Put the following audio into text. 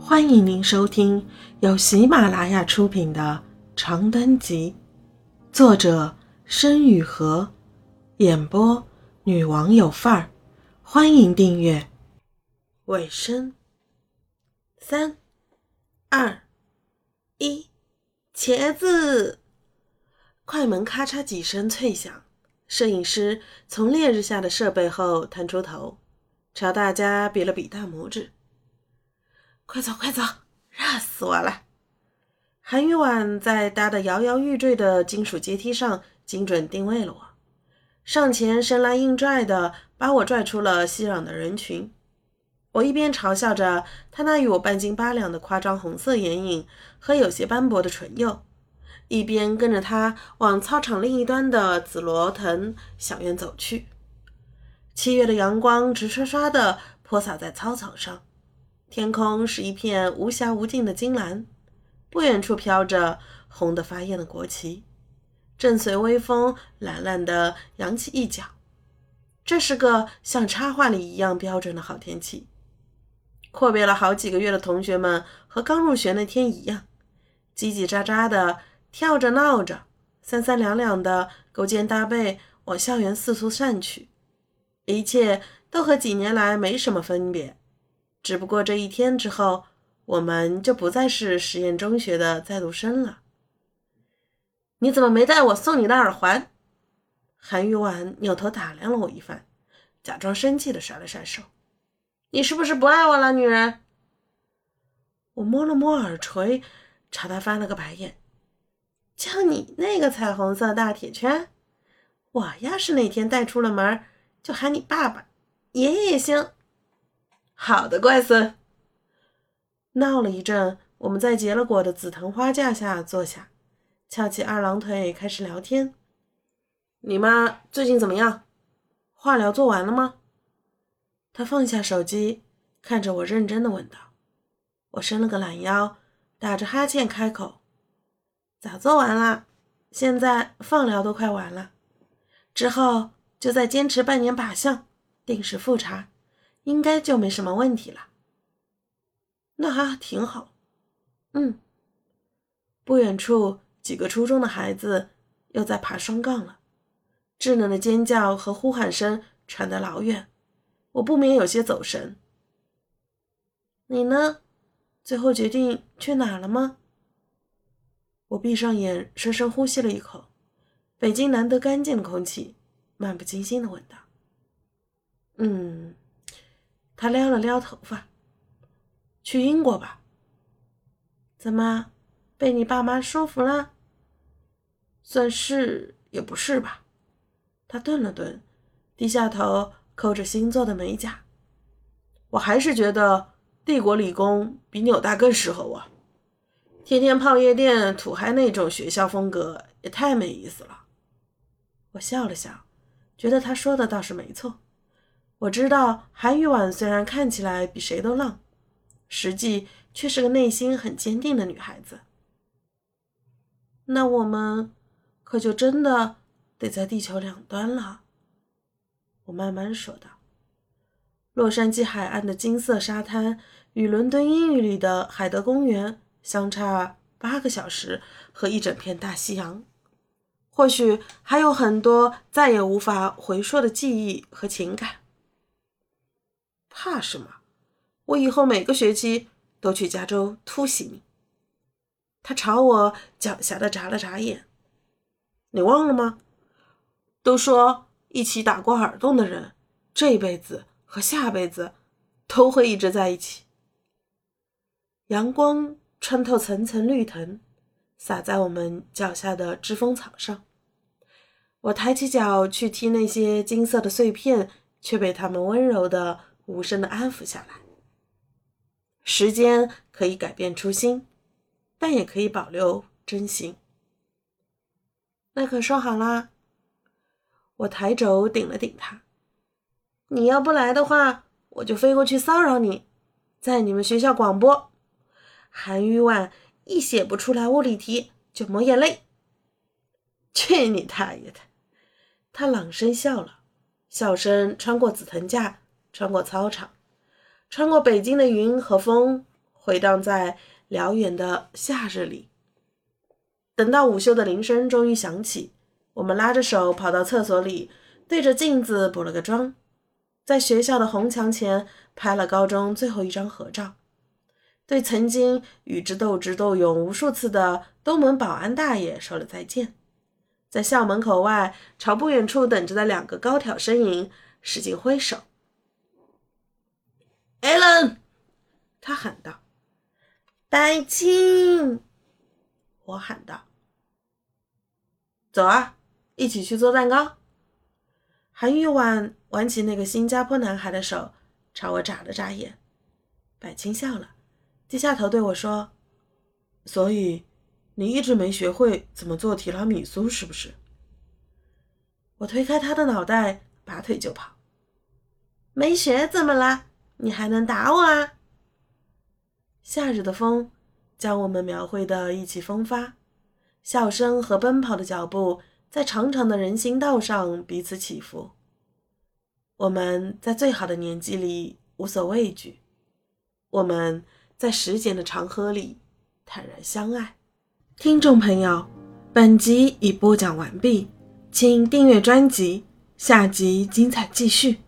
欢迎您收听由喜马拉雅出品的《长灯集》，作者申雨禾，演播女王有范儿。欢迎订阅。尾声，三、二、一，茄子！快门咔嚓几声脆响，摄影师从烈日下的设备后探出头，朝大家比了比大拇指。快走，快走！热死我了。韩宇婉在搭的摇摇欲坠的金属阶梯上精准定位了我，上前生拉硬拽的把我拽出了熙攘的人群。我一边嘲笑着他那与我半斤八两的夸张红色眼影和有些斑驳的唇釉，一边跟着他往操场另一端的紫罗藤小院走去。七月的阳光直刷刷的泼洒在操场上。天空是一片无暇无尽的金蓝，不远处飘着红得发艳的国旗，正随微风懒懒地扬起一角。这是个像插画里一样标准的好天气。阔别了好几个月的同学们和刚入学那天一样，叽叽喳喳的跳着闹着，三三两两的勾肩搭背往校园四处散去，一切都和几年来没什么分别。只不过这一天之后，我们就不再是实验中学的在读生了。你怎么没带我送你的耳环？韩玉婉扭头打量了我一番，假装生气的甩了甩手。你是不是不爱我了，女人？我摸了摸耳垂，朝他翻了个白眼。就你那个彩虹色大铁圈，我要是哪天带出了门，就喊你爸爸、爷爷也行。好的，乖孙。闹了一阵，我们在结了果的紫藤花架下坐下，翘起二郎腿开始聊天。你妈最近怎么样？化疗做完了吗？他放下手机，看着我，认真的问道。我伸了个懒腰，打着哈欠开口：“早做完了，现在放疗都快完了，之后就再坚持半年靶向，定时复查。”应该就没什么问题了，那还挺好。嗯，不远处几个初中的孩子又在爬双杠了，稚嫩的尖叫和呼喊声传得老远，我不免有些走神。你呢？最后决定去哪了吗？我闭上眼，深深呼吸了一口北京难得干净的空气，漫不经心的问道：“嗯。”他撩了撩头发，去英国吧。怎么，被你爸妈说服了？算是也不是吧。他顿了顿，低下头抠着新做的美甲。我还是觉得帝国理工比纽大更适合我。天天泡夜店、土嗨那种学校风格也太没意思了。我笑了笑，觉得他说的倒是没错。我知道韩雨婉虽然看起来比谁都浪，实际却是个内心很坚定的女孩子。那我们可就真的得在地球两端了。我慢慢说道。洛杉矶海岸的金色沙滩与伦敦英语里的海德公园相差八个小时和一整片大西洋，或许还有很多再也无法回溯的记忆和情感。怕什么？我以后每个学期都去加州突袭你。他朝我狡黠的眨了眨眼。你忘了吗？都说一起打过耳洞的人，这辈子和下辈子都会一直在一起。阳光穿透层层绿藤，洒在我们脚下的知风草上。我抬起脚去踢那些金色的碎片，却被他们温柔的。无声的安抚下来。时间可以改变初心，但也可以保留真心。那可说好啦。我抬肘顶了顶他。你要不来的话，我就飞过去骚扰你，在你们学校广播。韩语婉一写不出来物理题就抹眼泪。去你大爷的！他朗声笑了，笑声穿过紫藤架。穿过操场，穿过北京的云和风，回荡在辽远的夏日里。等到午休的铃声终于响起，我们拉着手跑到厕所里，对着镜子补了个妆，在学校的红墙前拍了高中最后一张合照，对曾经与之斗智斗勇无数次的东门保安大爷说了再见，在校门口外朝不远处等着的两个高挑身影使劲挥手。艾伦，他喊道：“戴青！”我喊道。走啊，一起去做蛋糕。韩玉婉挽起那个新加坡男孩的手，朝我眨了眨眼。百青笑了，低下头对我说：“所以你一直没学会怎么做提拉米苏，是不是？”我推开他的脑袋，拔腿就跑。没学怎么了？你还能打我啊？夏日的风将我们描绘的意气风发。笑声和奔跑的脚步在长长的人行道上彼此起伏。我们在最好的年纪里无所畏惧，我们在时间的长河里坦然相爱。听众朋友，本集已播讲完毕，请订阅专辑，下集精彩继续。